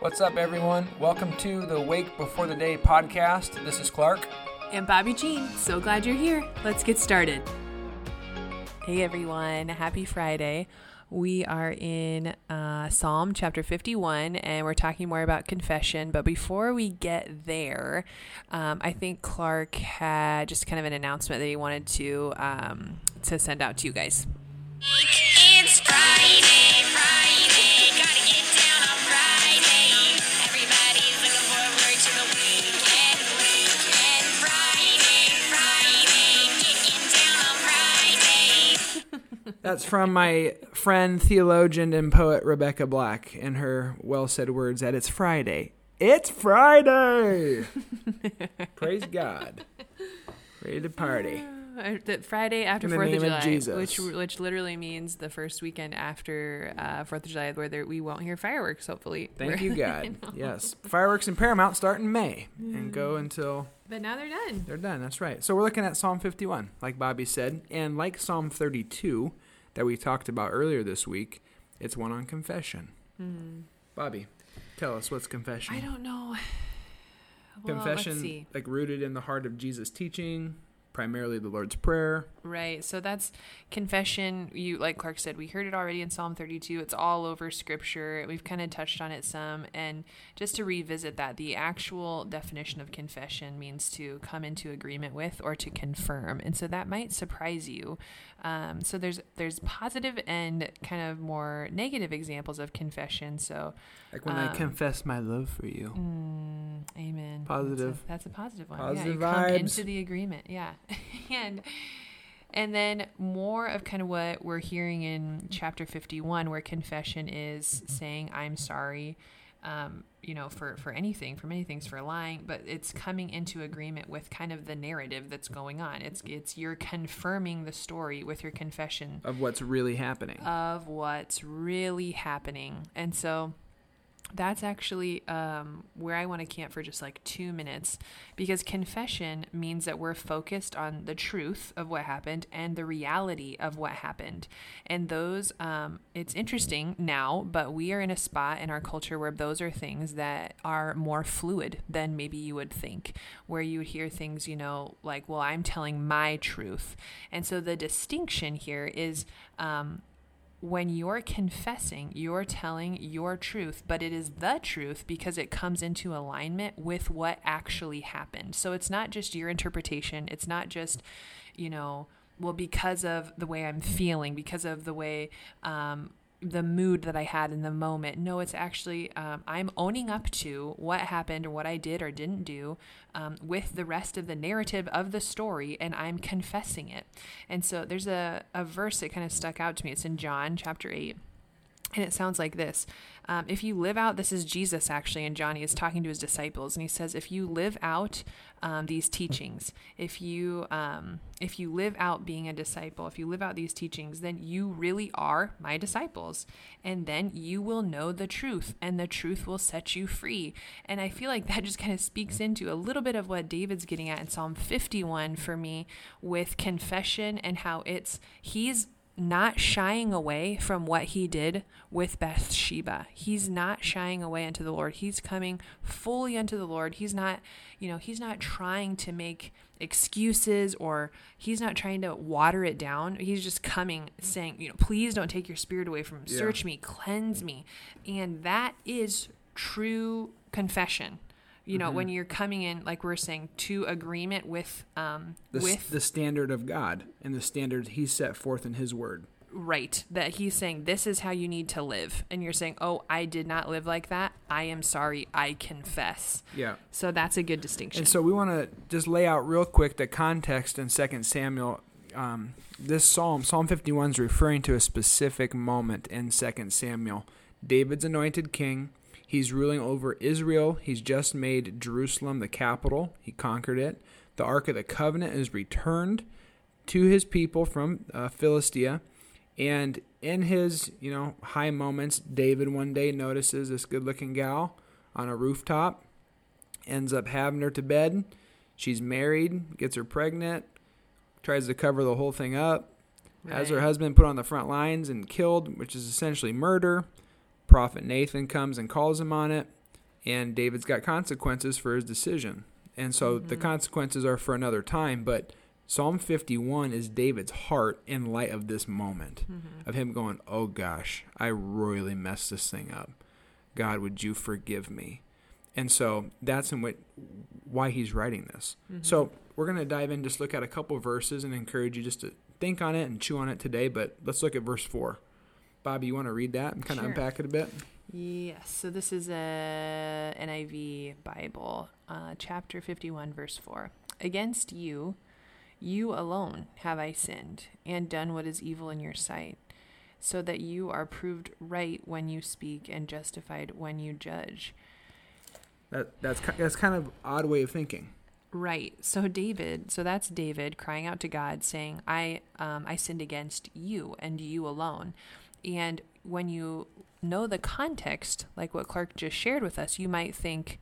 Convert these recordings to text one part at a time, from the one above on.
What's up, everyone? Welcome to the Wake Before the Day podcast. This is Klark. And Bobbie Jean. So glad you're here. Let's get started. Hey, everyone. Happy Friday. We are in uh, Psalm chapter 51 and we're talking more about confession. But before we get there, um, I think Klark had just kind of an announcement that he wanted to um, to send out to you guys. It's Friday, Friday, gotta get That's from my friend, theologian, and poet Rebecca Black in her well said words that it's Friday. It's Friday! Praise God. Ready to party. Uh, Friday after Fourth of July, which which literally means the first weekend after uh, Fourth of July, where there, we won't hear fireworks. Hopefully, Thank you, God. yes. Fireworks in Paramount start in May and go until But now they're done. they're done. That's right. So we're looking at Psalm 51, like Bobbie said. And like Psalm 32 that we talked about earlier this week, it's one on confession. Hmm. Bobbie, tell us what's confession? I don't know. Well, confession like rooted in the heart of Jesus' teaching, primarily the Lord's Prayer. Right. So that's confession. You like Klark said, we heard it already in Psalm 32. It's all over scripture. We've kind of touched on it some and just to revisit that, the actual definition of confession means to come into agreement with or to confirm. And so that might surprise you. Um, so there's there's positive and kind of more negative examples of confession. So Like when I Um, confess my love for you. Mm, amen. Positive. That's a, that's a positive one. Positive yeah, you come vibes. into the agreement. Yeah, and and then more of kind of what we're hearing in chapter fifty-one, where confession is saying I'm sorry. Um, you know, for for anything, for many things, for lying, but it's coming into agreement with kind of the narrative that's going on. It's it's you're confirming the story with your confession Of what's really happening. of what's really happening. And so that's actually um, where I want to camp for just like two minutes because confession means that we're focused on the truth of what happened and the reality of what happened. And those, um, it's interesting now, but we are in a spot in our culture where those are things that are more fluid than maybe you would think, where you would hear things, you know, like, well, I'm telling my truth. And so the distinction here is, um, when you're confessing, you're telling your truth, but it is the truth because it comes into alignment with what actually happened. So it's not just your interpretation. It's not just, you know, well, because of the way I'm feeling, because of the way, um, the mood that I had in the moment. No, it's actually, um, I'm owning up to what happened or what I did or didn't do um, with the rest of the narrative of the story, and I'm confessing it. And so there's a, a verse that kind of stuck out to me. It's in John chapter 8. And it sounds like this. Um, if you live out, this is Jesus actually, and Johnny is talking to his disciples, and he says, if you live out um, these teachings, if you um, if you live out being a disciple, if you live out these teachings, then you really are my disciples, and then you will know the truth, and the truth will set you free. And I feel like that just kind of speaks into a little bit of what David's getting at in Psalm 51 for me with confession and how it's he's not shying away from what he did with Bathsheba. He's not shying away unto the Lord. He's coming fully unto the Lord. He's not, you know, he's not trying to make excuses or he's not trying to water it down. He's just coming saying, you know, please don't take your spirit away from him. Yeah. Search me, cleanse me. And that is true confession. You know, when you're coming in, like we're saying, to agreement with um The, with the standard of God and the standard He set forth in His Word. right that he's saying this is how you need to live and you're saying oh i did not live like that i am sorry i confess Yeah. so that's a good distinction And so we want to just lay out real quick the context in Second Samuel. Um, this psalm, Psalm 51, is referring to a specific moment in Second Samuel. David's anointed king. He's ruling over Israel. He's just made Jerusalem the capital. He conquered it. The Ark of the Covenant is returned to his people from uh, Philistia. And in his, you know, high moments, David one day notices this good-looking gal on a rooftop ends up having her to bed. She's married, gets her pregnant, tries to cover the whole thing up, has her husband put on the front lines and killed, which is essentially murder. Prophet Nathan comes and calls him on it. and David's got consequences for his decision. And so the mm-hmm. consequences are for another time, but Psalm 51 is David's heart in light of this moment mm-hmm. of him going, "Oh gosh, I royally messed this thing up. God, would you forgive me?" And so that's in what why he's writing this. Mm-hmm. So we're going to dive in, just look at a couple verses and encourage you just to think on it and chew on it today. But let's look at verse 4. Bobbie, you want to read that and kind of Sure. unpack it a bit? Yes. So this is a NIV Bible, uh, chapter 51, verse 4. Against you, you alone have I sinned and done what is evil in your sight, so that you are proved right when you speak and justified when you judge. That that's that's kind of odd way of thinking. Right. So David, so that's David crying out to God saying, "I um I sinned against you and you alone." And when you know the context, like what Klark just shared with us, you might think,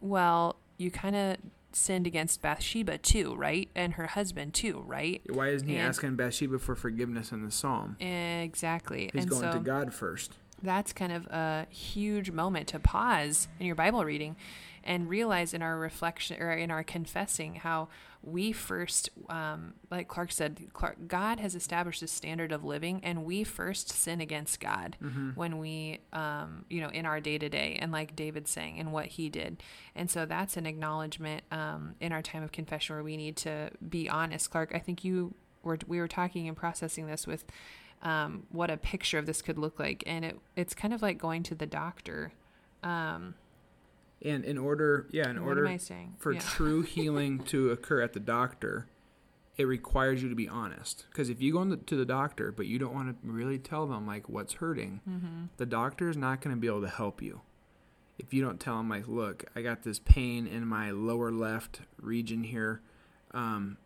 well, you kind of sinned against Bathsheba too, right? And her husband too, right? Why isn't he And- asking Bathsheba for forgiveness in the psalm? Exactly. He's and going so to God first. that's kind of a huge moment to pause in your Bible reading and realize in our reflection or in our confessing how we first, um, like Klark said, Klark, God has established a standard of living, and we first sin against God when we, um, you know, in our day to day, and like David saying, and what he did. And so that's an acknowledgement um, in our time of confession where we need to be honest. Klark, I think you were, we were talking and processing this with um, what a picture of this could look like, and it it's kind of like going to the doctor. Um, And in order, yeah, in what order am I saying? for Yeah. true healing to occur at the doctor, it requires you to be honest. Because if you go in the, to the doctor but you don't want to really tell them like what's hurting, Mm-hmm. the doctor is not going to be able to help you. If you don't tell them like, look, I got this pain in my lower left region here, um,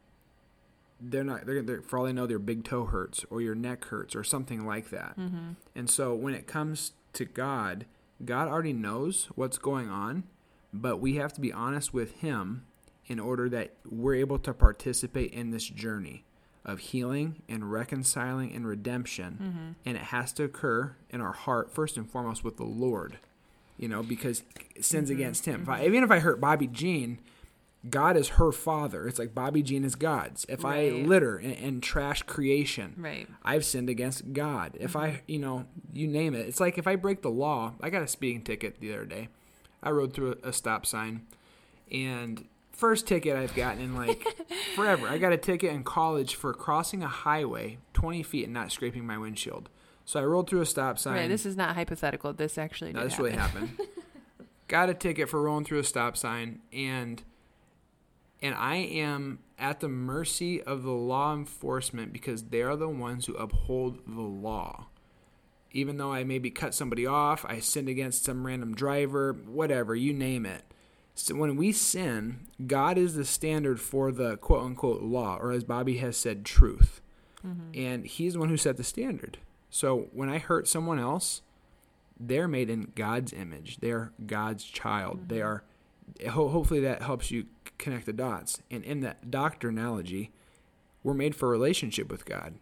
they're not. They're, they're for all they know, their big toe hurts or your neck hurts or something like that. Mm-hmm. And so when it comes to God, God already knows what's going on, but we have to be honest with Him in order that we're able to participate in this journey of healing and reconciling and redemption. Mm-hmm. And it has to occur in our heart, first and foremost, with the Lord, you know, because sins against Him. If I, even if I hurt Bobbie Jean, God is her father. It's like Bobbie Jean is God's. If I litter and, and trash creation, Right. I've sinned against God. If I, mm-hmm. you know, you name it. It's like if I break the law. I got a speeding ticket the other day. I rode through a, a stop sign, and first ticket I've gotten in like forever. I got a ticket in college for crossing a highway 20 feet and not scraping my windshield. So I rolled through a stop sign. Right. This is not hypothetical. This actually No, did this really happened. Got a ticket for rolling through a stop sign, and and I am at the mercy of the law enforcement because they are the ones who uphold the law. Even though I maybe cut somebody off, I sinned against some random driver, whatever, you name it. So when we sin, God is the standard for the quote unquote law, or as Bobbie has said, truth. Mm-hmm. And He's the one who set the standard. So when I hurt someone else, they're made in God's image. They're God's child. They are. Ho- hopefully, that helps you connect the dots. And in that doctor analogy, we're made for a relationship with God,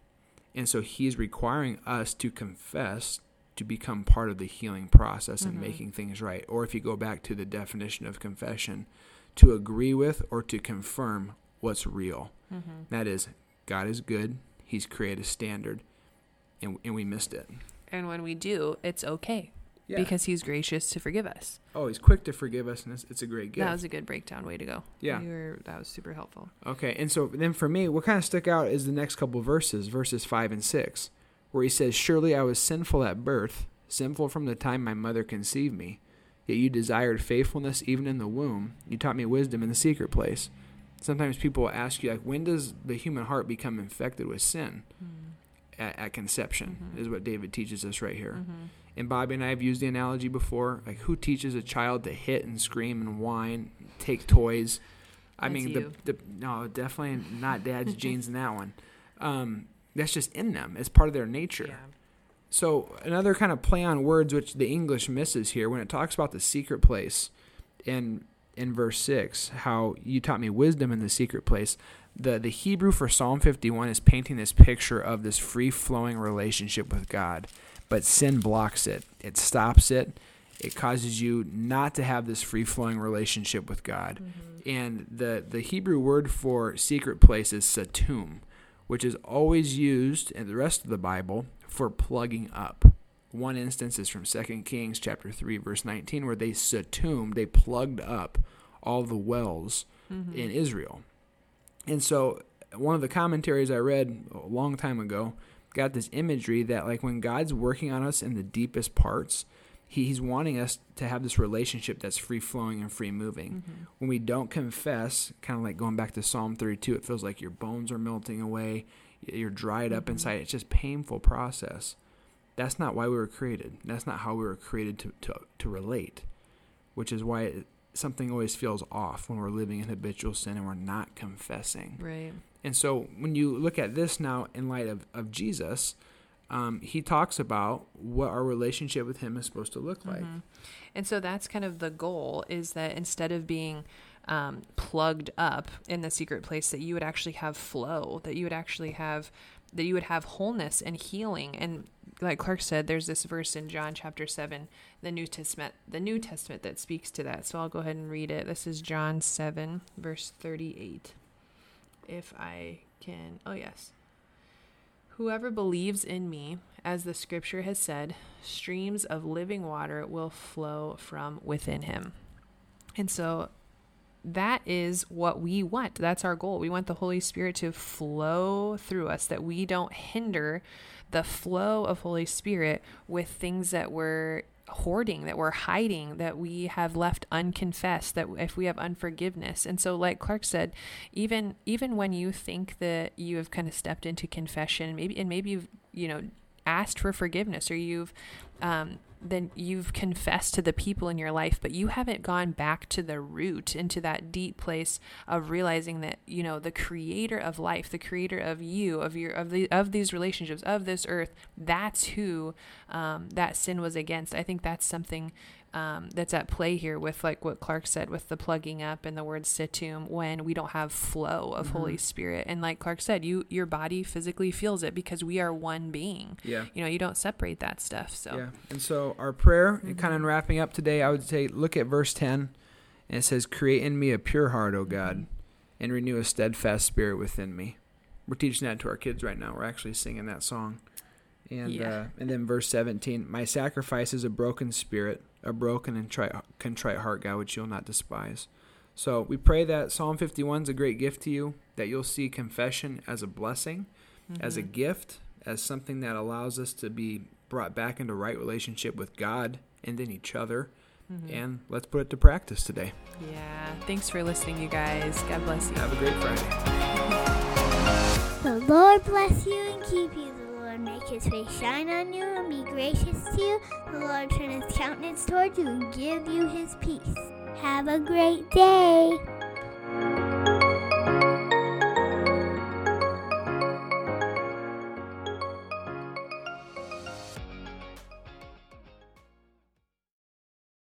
and so He's requiring us to confess to become part of the healing process and mm-hmm. making things right. Or if you go back to the definition of confession, to agree with or to confirm what's real. Mm-hmm. That is, God is good. He's created a standard, and and we missed it. And when we do, it's okay Yeah. because He's gracious to forgive us. Oh, he's quick to forgive us, and it's, it's a great gift. That was a good breakdown. Way to go. Yeah. You were, that was super helpful. okay, and so then for me, what kind of stuck out is the next couple verses, verses five and six, where he says, "Surely I was sinful at birth, sinful from the time my mother conceived me. Yet you desired faithfulness even in the womb. You taught me wisdom in the secret place." Sometimes people will ask you, like, when does the human heart become infected with sin? Hmm. At, at conception is what David teaches us right here. And Bobbie and I have used the analogy before. Like, who teaches a child to hit and scream and whine, take toys? I That's mean, you. the, the no, definitely not dad's genes in that one. Um, that's just in them. It's part of their nature. So another kind of play on words, which the English misses here, when it talks about the secret place, in in verse six, how you taught me wisdom in the secret place. The the Hebrew for Psalm fifty one is painting this picture of this free flowing relationship with God, but sin blocks it. It stops it, It causes you not to have this free flowing relationship with God. Mm-hmm. And the, the Hebrew word for secret place is satum, which is always used in the rest of the Bible for plugging up. One instance is from 2 Kings chapter 3 verse 19 where they satum, they plugged up all the wells mm-hmm. in Israel. And so one of the commentaries I read a long time ago got this imagery that like when God's working on us in the deepest parts, he, he's wanting us to have this relationship that's free flowing and free moving. Mm-hmm. When we don't confess, kind of like going back to Psalm 32, it feels like your bones are melting away, you're dried up mm-hmm. inside. It's just painful process. That's not why we were created. That's not how we were created to, to, to relate, which is why it, something always feels off when we're living in habitual sin and we're not confessing. Right. And so when you look at this now in light of, of Jesus, um, he talks about what our relationship with him is supposed to look like. And so that's kind of the goal is that instead of being um, plugged up in the secret place, that you would actually have flow, that you would actually have, that you would have wholeness and healing. And like Klark said, there's this verse in John chapter seven, the New Testament, the New Testament that speaks to that. So I'll go ahead and read it. This is John seven, verse thirty-eight. If I can, oh yes. Whoever believes in me, as the scripture has said, streams of living water will flow from within him. And so that is what we want. That's our goal. We want the Holy Spirit to flow through us, that we don't hinder the flow of Holy Spirit with things that we're hoarding, that we're hiding, that we have left unconfessed, that if we have unforgiveness. And so like Klark said, even even when you think that you have kind of stepped into confession, maybe and maybe you've, you know, asked for forgiveness or you've um, then you've confessed to the people in your life but you haven't gone back to the root into that deep place of realizing that you know the creator of life the creator of you of your of the of these relationships of this earth that's who um, that sin was against. I think that's something um, that's at play here with like what Klark said with the plugging up and the word satum when we don't have flow of Holy Spirit. And like Klark said, you your body physically feels it because we are one being. Yeah. You know, you don't separate that stuff. So Yeah. And so our prayer, kind of wrapping up today, I would say look at verse 10 and it says, Create in me a pure heart, O God, and renew a steadfast spirit within me. We're teaching that to our kids right now. We're actually singing that song. And Yeah. uh, and then verse 17, My sacrifice is a broken spirit, a broken and tri- contrite heart, God, which you'll not despise. So we pray that Psalm 51 is a great gift to you, that you'll see confession as a blessing, as a mm-hmm. gift, as something that allows us to be brought back into right relationship with God and then each other. Mm-hmm. And let's put it to practice today. yeah. Thanks for listening, you guys. God bless you. Have a great Friday. The Lord bless you and keep you. Lord make his face shine on you and be gracious to you. The Lord turn his countenance toward you and give you his peace. Have a great day.